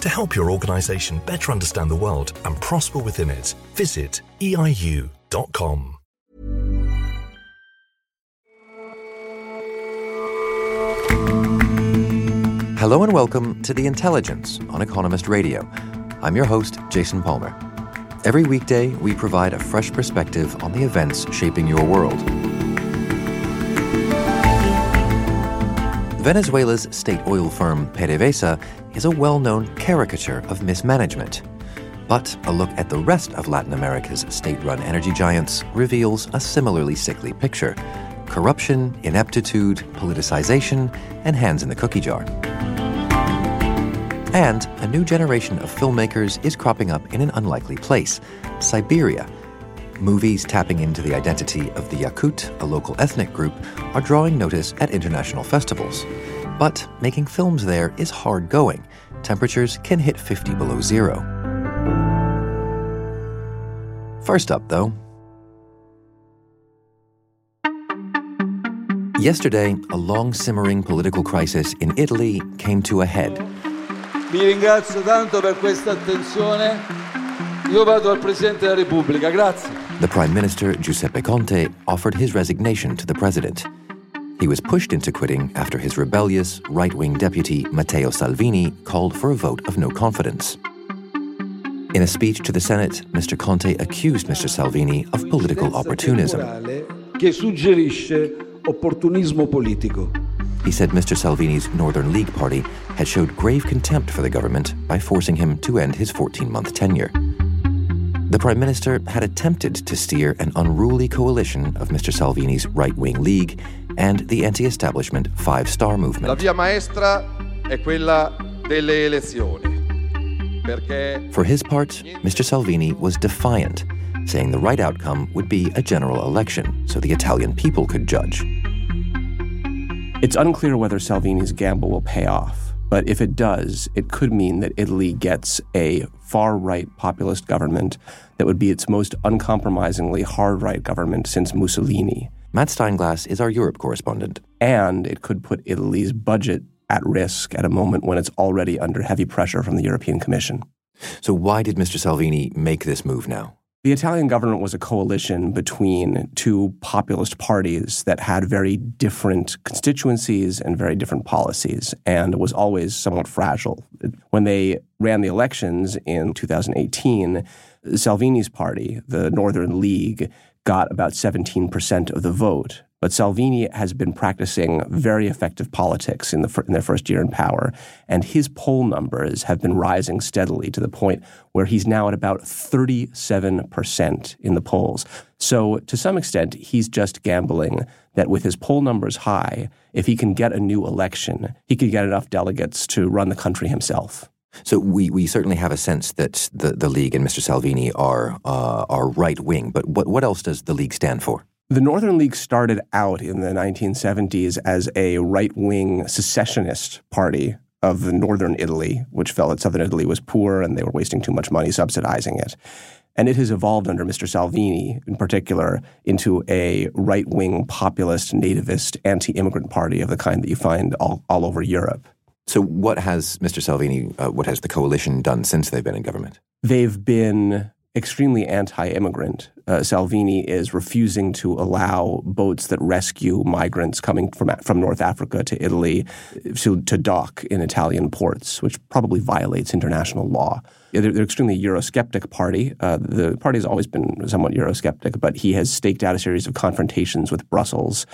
To help your organization better understand the world and prosper within it, visit eiu.com. Hello and welcome to The Intelligence on Economist Radio. I'm your host, Jason Palmer. Every weekday, we provide a fresh perspective on the events shaping your world. Venezuela's state oil firm PDVSA is a well known caricature of mismanagement. But a look at the rest of Latin America's state run energy giants reveals a similarly sickly picture corruption, ineptitude, politicization, and hands in the cookie jar. And a new generation of filmmakers is cropping up in an unlikely place Siberia. Movies tapping into the identity of the Yakut, a local ethnic group, are drawing notice at international festivals. But making films there is hard going. Temperatures can hit 50 below zero. First up, though, Yesterday, a long simmering political crisis in Italy came to a head. Vi ringrazio tanto per questa attenzione. Io vado al Presidente della Repubblica. Grazie. The Prime Minister, Giuseppe Conte, offered his resignation to the President. He was pushed into quitting after his rebellious, right wing deputy, Matteo Salvini, called for a vote of no confidence. In a speech to the Senate, Mr. Conte accused Mr. Salvini of political opportunism. Che suggerisce opportunismo politico. He said Mr. Salvini's Northern League party had showed grave contempt for the government by forcing him to end his 14 month tenure. The Prime Minister had attempted to steer an unruly coalition of Mr. Salvini's right wing League and the anti establishment Five Star Movement. La via maestra è quella delle elezioni. Perché For his part, Mr. Salvini was defiant, saying the right outcome would be a general election so the Italian people could judge. It's unclear whether Salvini's gamble will pay off, but if it does, it could mean that Italy gets a far right populist government that would be its most uncompromisingly hard right government since Mussolini. Matt Steinglass is our Europe correspondent. And it could put Italy's budget at risk at a moment when it's already under heavy pressure from the European Commission. So, why did Mr. Salvini make this move now? The Italian government was a coalition between two populist parties that had very different constituencies and very different policies, and was always somewhat fragile. When they ran the elections in 2018, Salvini's party, the Northern League, got about 17% of the vote. But Salvini has been practicing very effective politics in, the, in their first year in power, and his poll numbers have been rising steadily to the point where he's now at about 37% in the polls. So, to some extent, he's just gambling that with his poll numbers high, if he can get a new election, he could get enough delegates to run the country himself. So we, we certainly have a sense that the, the League and Mr. Salvini are uh, are right wing, but what, what else does the League stand for? The Northern League started out in the 1970s as a right wing secessionist party of northern Italy, which felt that southern Italy was poor and they were wasting too much money subsidizing it. And it has evolved under Mr. Salvini, in particular, into a right wing populist, nativist, anti immigrant party of the kind that you find all, all over Europe. So, what has Mr. Salvini, uh, what has the coalition done since they've been in government? They've been extremely anti-immigrant. Uh, Salvini is refusing to allow boats that rescue migrants coming from from North Africa to Italy to, to dock in Italian ports, which probably violates international law. They're, they're extremely Eurosceptic party. Uh, the party has always been somewhat Eurosceptic, but he has staked out a series of confrontations with Brussels.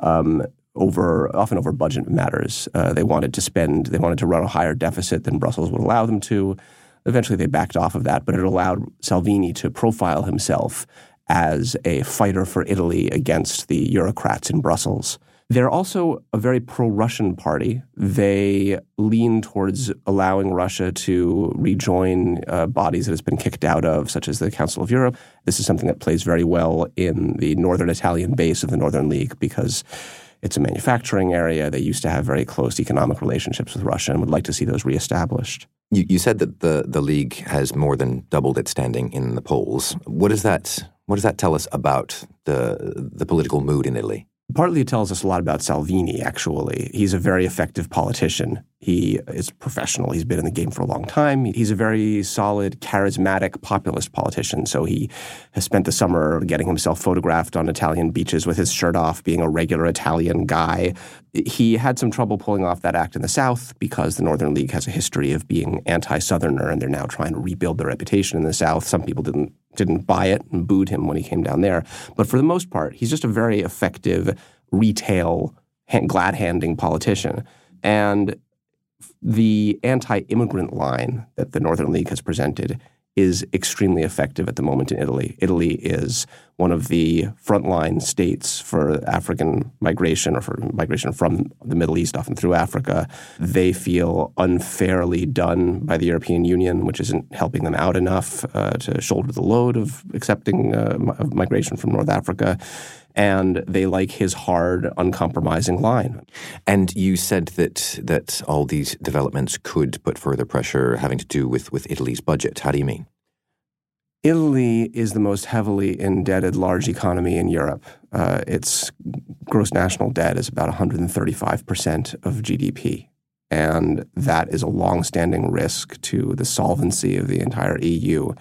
Um, over often over budget matters. Uh, they wanted to spend, they wanted to run a higher deficit than Brussels would allow them to. Eventually, they backed off of that, but it allowed Salvini to profile himself as a fighter for Italy against the Eurocrats in Brussels. They're also a very pro Russian party. They lean towards allowing Russia to rejoin uh, bodies that it's been kicked out of, such as the Council of Europe. This is something that plays very well in the northern Italian base of the Northern League because it's a manufacturing area. They used to have very close economic relationships with Russia and would like to see those reestablished. You, you said that the, the league has more than doubled its standing in the polls. What does that what does that tell us about the the political mood in Italy? Partly it tells us a lot about Salvini, actually. He's a very effective politician. He is professional. He's been in the game for a long time. He's a very solid, charismatic, populist politician. So he has spent the summer getting himself photographed on Italian beaches with his shirt off, being a regular Italian guy. He had some trouble pulling off that act in the South because the Northern League has a history of being anti-Southerner, and they're now trying to rebuild their reputation in the South. Some people didn't didn't buy it and booed him when he came down there. But for the most part, he's just a very effective retail glad handing politician. And the anti immigrant line that the Northern League has presented is extremely effective at the moment in Italy. Italy is one of the frontline states for African migration or for migration from the Middle East, often through Africa. They feel unfairly done by the European Union, which isn't helping them out enough uh, to shoulder the load of accepting uh, migration from North Africa and they like his hard, uncompromising line. And you said that that all these developments could put further pressure having to do with, with Italy's budget. How do you mean? Italy is the most heavily indebted large economy in Europe. Uh, its gross national debt is about 135% of GDP. And that is a long-standing risk to the solvency of the entire EU.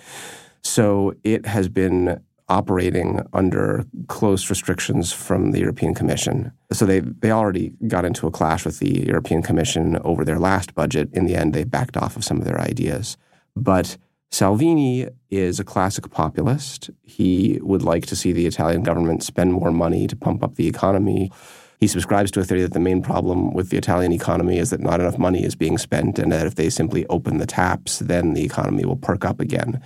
So it has been operating under close restrictions from the European Commission. So they, they already got into a clash with the European Commission over their last budget. In the end, they backed off of some of their ideas. But Salvini is a classic populist. He would like to see the Italian government spend more money to pump up the economy. He subscribes to a theory that the main problem with the Italian economy is that not enough money is being spent, and that if they simply open the taps, then the economy will perk up again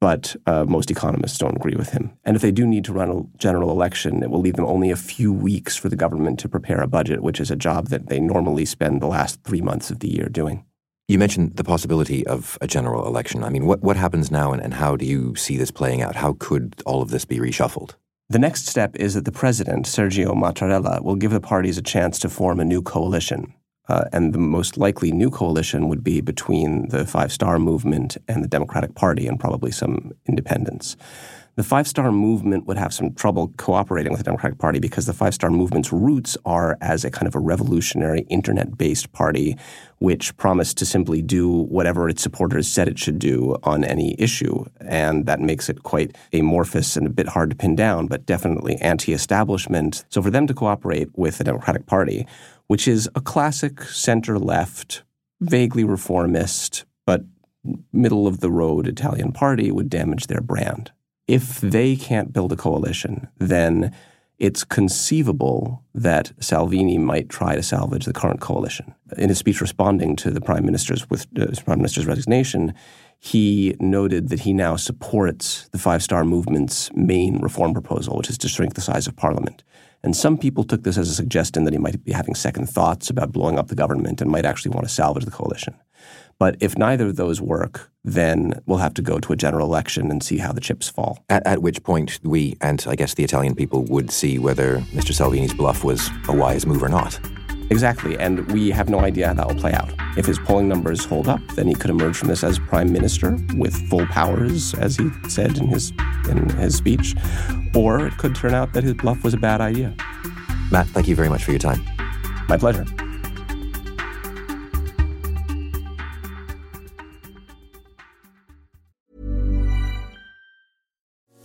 but uh, most economists don't agree with him. And if they do need to run a general election, it will leave them only a few weeks for the government to prepare a budget, which is a job that they normally spend the last three months of the year doing. You mentioned the possibility of a general election. I mean, what, what happens now and, and how do you see this playing out? How could all of this be reshuffled? The next step is that the president, Sergio Mattarella, will give the parties a chance to form a new coalition. Uh, and the most likely new coalition would be between the Five Star Movement and the Democratic Party, and probably some independents. The Five Star Movement would have some trouble cooperating with the Democratic Party because the Five Star Movement's roots are as a kind of a revolutionary internet based party which promised to simply do whatever its supporters said it should do on any issue. And that makes it quite amorphous and a bit hard to pin down, but definitely anti establishment. So for them to cooperate with the Democratic Party which is a classic center left, vaguely reformist, but middle of the road Italian party would damage their brand. If they can't build a coalition, then it's conceivable that Salvini might try to salvage the current coalition. In his speech responding to the prime minister's with uh, prime minister's resignation, he noted that he now supports the Five Star Movement's main reform proposal, which is to shrink the size of parliament. And some people took this as a suggestion that he might be having second thoughts about blowing up the government and might actually want to salvage the coalition. But if neither of those work, then we'll have to go to a general election and see how the chips fall. At, at, which point we, and I guess the Italian people, would see whether Mr. Salvini's bluff was a wise move or not. Exactly, and we have no idea how that will play out. If his polling numbers hold up, then he could emerge from this as prime minister with full powers, as he said in his in his speech, or it could turn out that his bluff was a bad idea. Matt, thank you very much for your time. My pleasure.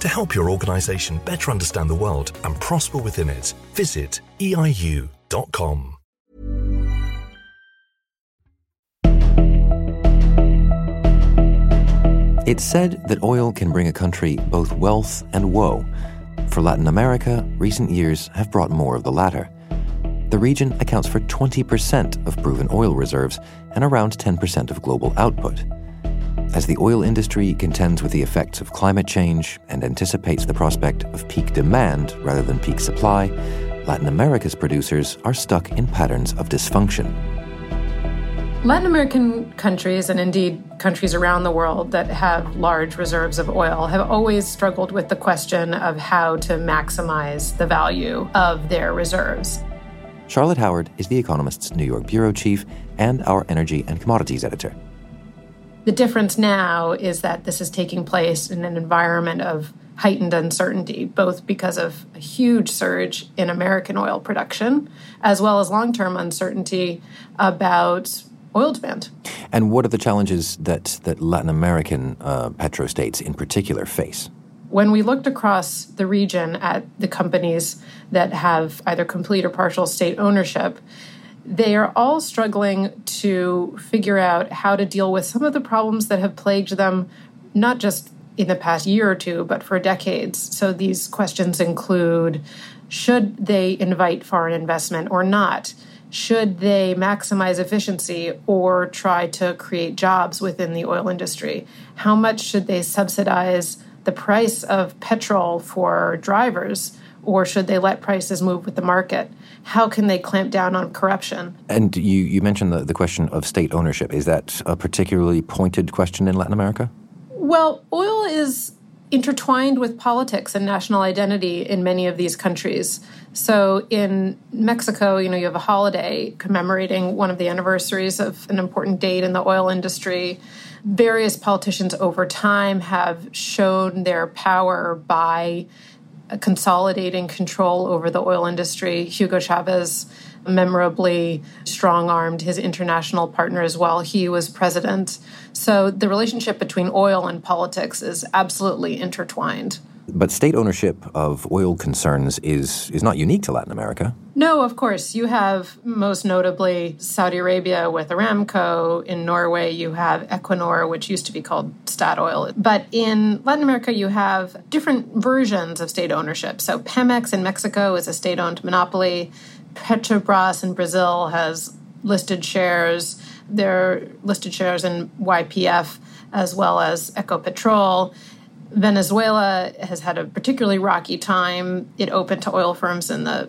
To help your organisation better understand the world and prosper within it, visit eiu.com. It's said that oil can bring a country both wealth and woe. For Latin America, recent years have brought more of the latter. The region accounts for 20% of proven oil reserves and around 10% of global output. As the oil industry contends with the effects of climate change and anticipates the prospect of peak demand rather than peak supply, Latin America's producers are stuck in patterns of dysfunction. Latin American countries, and indeed countries around the world that have large reserves of oil, have always struggled with the question of how to maximize the value of their reserves. Charlotte Howard is The Economist's New York bureau chief and our energy and commodities editor. The difference now is that this is taking place in an environment of heightened uncertainty, both because of a huge surge in American oil production, as well as long term uncertainty about oil demand. And what are the challenges that, that Latin American uh, petrostates in particular face? When we looked across the region at the companies that have either complete or partial state ownership, they are all struggling to figure out how to deal with some of the problems that have plagued them, not just in the past year or two, but for decades. So these questions include should they invite foreign investment or not? should they maximize efficiency or try to create jobs within the oil industry? How much should they subsidize the price of petrol for drivers? Or should they let prices move with the market? How can they clamp down on corruption? And you, you mentioned the, the question of state ownership. Is that a particularly pointed question in Latin America? Well, oil is intertwined with politics and national identity in many of these countries. So in Mexico, you know, you have a holiday commemorating one of the anniversaries of an important date in the oil industry. Various politicians over time have shown their power by consolidating control over the oil industry. Hugo Chavez memorably strong armed his international partners while he was president. So the relationship between oil and politics is absolutely intertwined. But state ownership of oil concerns is, is not unique to Latin America. No, of course. You have most notably Saudi Arabia with Aramco. In Norway, you have Equinor, which used to be called Statoil. But in Latin America, you have different versions of state ownership. So Pemex in Mexico is a state owned monopoly. Petrobras in Brazil has listed shares. They're listed shares in YPF as well as Ecopetrol. Venezuela has had a particularly rocky time. It opened to oil firms in the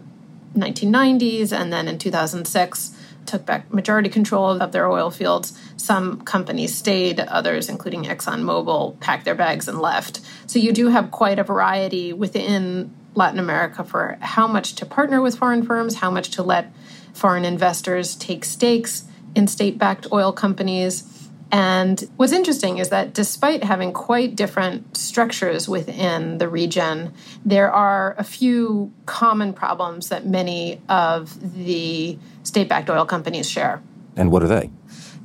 1990s and then in 2006 took back majority control of their oil fields. Some companies stayed, others, including ExxonMobil, packed their bags and left. So you do have quite a variety within Latin America for how much to partner with foreign firms, how much to let foreign investors take stakes in state backed oil companies. And what's interesting is that despite having quite different structures within the region, there are a few common problems that many of the state backed oil companies share. And what are they?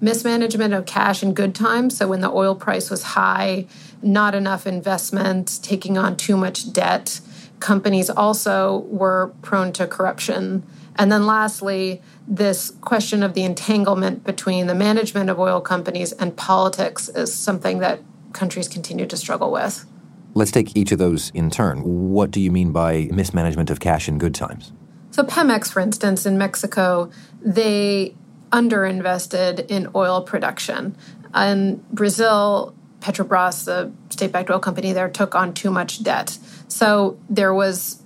Mismanagement of cash in good times. So when the oil price was high, not enough investment, taking on too much debt companies also were prone to corruption. And then lastly, this question of the entanglement between the management of oil companies and politics is something that countries continue to struggle with. Let's take each of those in turn. What do you mean by mismanagement of cash in good times? So, Pemex, for instance, in Mexico, they underinvested in oil production. In Brazil, Petrobras, the state backed oil company there, took on too much debt. So there was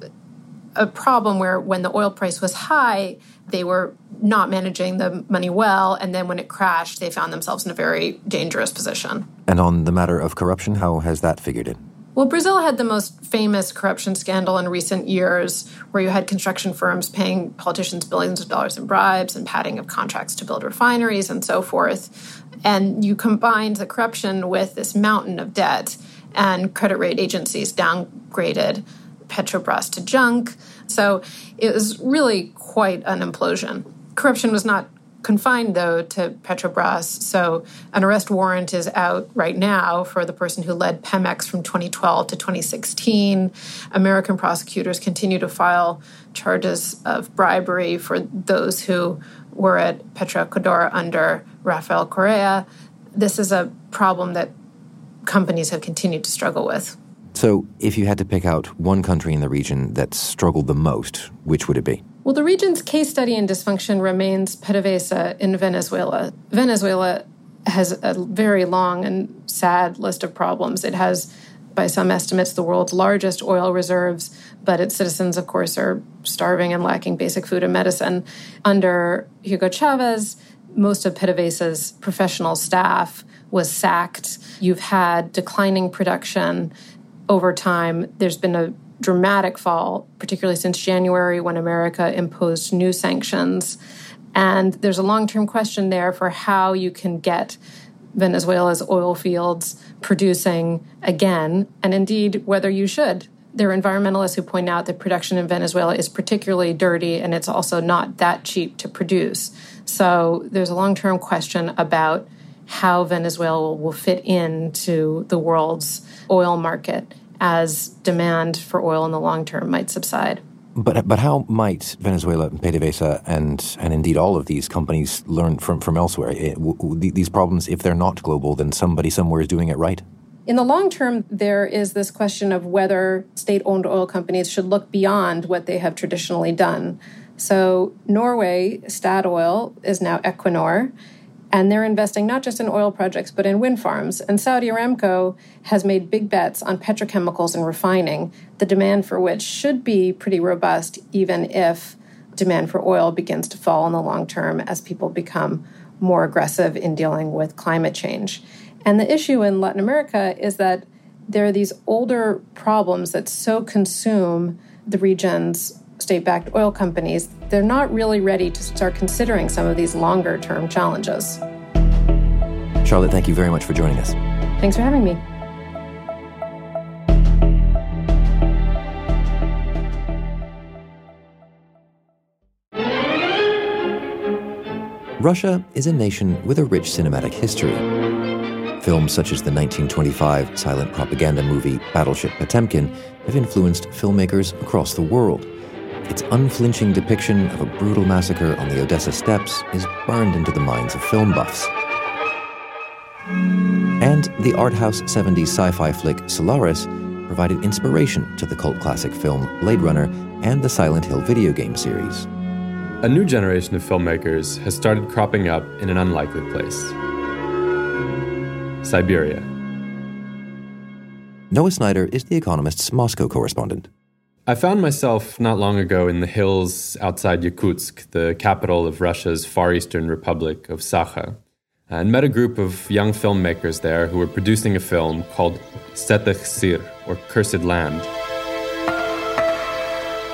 a problem where when the oil price was high, they were not managing the money well. And then when it crashed, they found themselves in a very dangerous position. And on the matter of corruption, how has that figured in? Well, Brazil had the most famous corruption scandal in recent years, where you had construction firms paying politicians billions of dollars in bribes and padding of contracts to build refineries and so forth. And you combined the corruption with this mountain of debt and credit rate agencies downgraded Petrobras to junk. So it was really quite an implosion. Corruption was not confined, though, to Petrobras. So an arrest warrant is out right now for the person who led Pemex from 2012 to 2016. American prosecutors continue to file charges of bribery for those who were at Petroecuador under Rafael Correa. This is a problem that companies have continued to struggle with. So, if you had to pick out one country in the region that struggled the most, which would it be? Well, the region's case study in dysfunction remains PDVSA in Venezuela. Venezuela has a very long and sad list of problems. It has, by some estimates, the world's largest oil reserves, but its citizens, of course, are starving and lacking basic food and medicine. Under Hugo Chavez, most of PDVSA's professional staff was sacked. You've had declining production over time. There's been a dramatic fall, particularly since January when America imposed new sanctions. And there's a long term question there for how you can get Venezuela's oil fields producing again, and indeed whether you should. There are environmentalists who point out that production in Venezuela is particularly dirty and it's also not that cheap to produce. So there's a long term question about how Venezuela will fit into the world's oil market as demand for oil in the long term might subside. But but how might Venezuela, PDVSA, and and indeed all of these companies learn from from elsewhere? It, w- w- these problems, if they're not global, then somebody somewhere is doing it right. In the long term, there is this question of whether state-owned oil companies should look beyond what they have traditionally done. So Norway, Statoil is now Equinor. And they're investing not just in oil projects, but in wind farms. And Saudi Aramco has made big bets on petrochemicals and refining, the demand for which should be pretty robust, even if demand for oil begins to fall in the long term as people become more aggressive in dealing with climate change. And the issue in Latin America is that there are these older problems that so consume the region's state backed oil companies, they're not really ready to start considering some of these longer term challenges. Charlotte, thank you very much for joining us. Thanks for having me. Russia is a nation with a rich cinematic history. Films such as the 1925 silent propaganda movie Battleship Potemkin have influenced filmmakers across the world. Its unflinching depiction of a brutal massacre on the Odessa steps is burned into the minds of film buffs. And the art house 70s sci fi flick Solaris provided inspiration to the cult classic film Blade Runner and the Silent Hill video game series. A new generation of filmmakers has started cropping up in an unlikely place Siberia. Noah Sneider is The Economist's Moscow correspondent. I found myself not long ago in the hills outside Yakutsk, the capital of Russia's far eastern republic of Sakha, and met a group of young filmmakers there who were producing a film called Setekh Sir, or Cursed Land.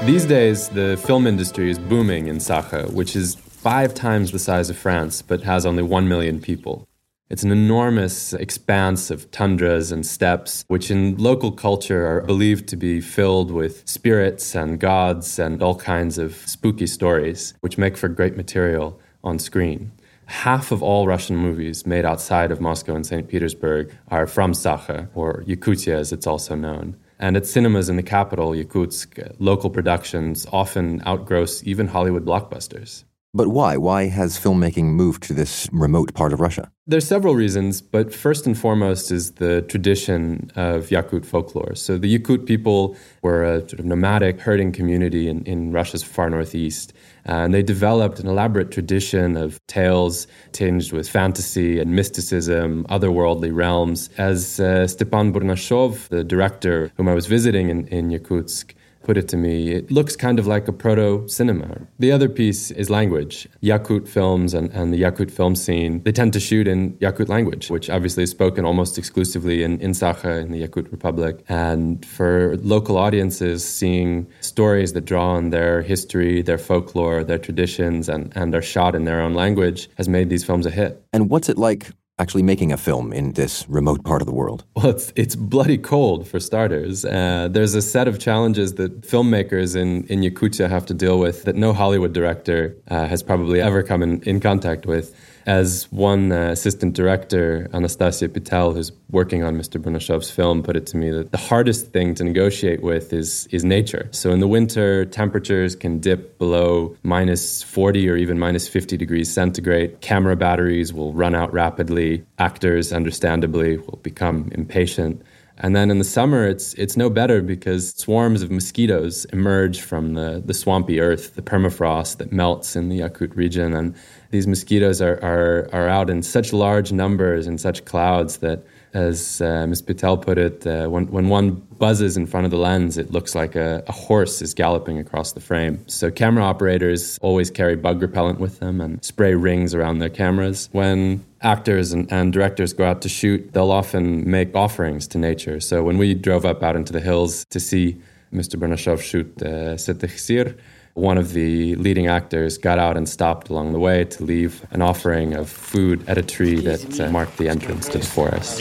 These days, the film industry is booming in Sakha, which is five times the size of France but has only one million people. It's an enormous expanse of tundras and steppes, which in local culture are believed to be filled with spirits and gods and all kinds of spooky stories, which make for great material on screen. Half of all Russian movies made outside of Moscow and St. Petersburg are from Sakha, or Yakutia as it's also known. And at cinemas in the capital, Yakutsk, local productions often outgross even Hollywood blockbusters. But why? Why has filmmaking moved to this remote part of Russia? There's several reasons, but first and foremost is the tradition of Yakut folklore. So the Yakut people were a sort of nomadic herding community in, in Russia's far northeast. Uh, and they developed an elaborate tradition of tales tinged with fantasy and mysticism, otherworldly realms. As uh, Stepan Burnashov, the director whom I was visiting in, in Yakutsk, put it to me, it looks kind of like a proto cinema. The other piece is language. Yakut films and, and the Yakut film scene, they tend to shoot in Yakut language, which obviously is spoken almost exclusively in, in Sakha, in the Yakut Republic. And for local audiences, seeing stories that draw on their history, their folklore, their traditions, and, and are shot in their own language has made these films a hit. And what's it like actually making a film in this remote part of the world? Well, it's, it's bloody cold for starters. Uh, there's a set of challenges that filmmakers in, in Yakutia have to deal with that no Hollywood director uh, has probably ever come in, in contact with. As one uh, assistant director, Anastasia Pitel, who's working on Mr. Burnashov's film, put it to me that the hardest thing to negotiate with is, is nature. So in the winter, temperatures can dip below minus 40 or even minus 50 degrees centigrade. Camera batteries will run out rapidly. Actors, understandably, will become impatient. And then in the summer, it's it's no better because swarms of mosquitoes emerge from the, the swampy earth, the permafrost that melts in the Yakut region, and these mosquitoes are, are, are out in such large numbers and such clouds that as uh, Ms. Pitel put it, uh, when, when one buzzes in front of the lens, it looks like a, a, horse is galloping across the frame. So, camera operators always carry bug repellent with them and spray rings around their cameras. When actors and, and directors go out to shoot, they'll often make offerings to nature. So, when we drove up out into the hills to see Mr. Burnashov shoot uh, Setekh Sir, one of the leading actors got out and stopped along the way to leave an offering of food at a tree that uh, marked the entrance to the forest.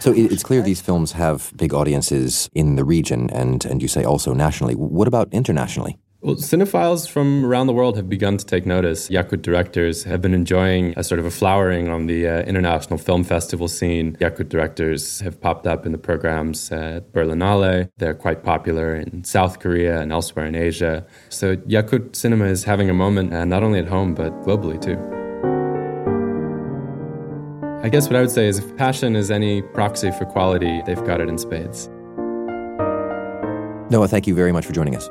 So it's clear these films have big audiences in the region and, and you say also nationally. What about internationally? Well, cinephiles from around the world have begun to take notice. Yakut directors have been enjoying a sort of a flowering on the uh, international film festival scene. Yakut directors have popped up in the programs at Berlinale. They're quite popular in South Korea and elsewhere in Asia. So Yakut cinema is having a moment, uh, not only at home, but globally too. I guess what I would say is if passion is any proxy for quality, they've got it in spades. Noah, thank you very much for joining us.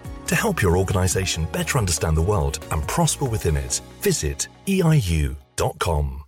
To help your organization better understand the world and prosper within it, visit eiu.com.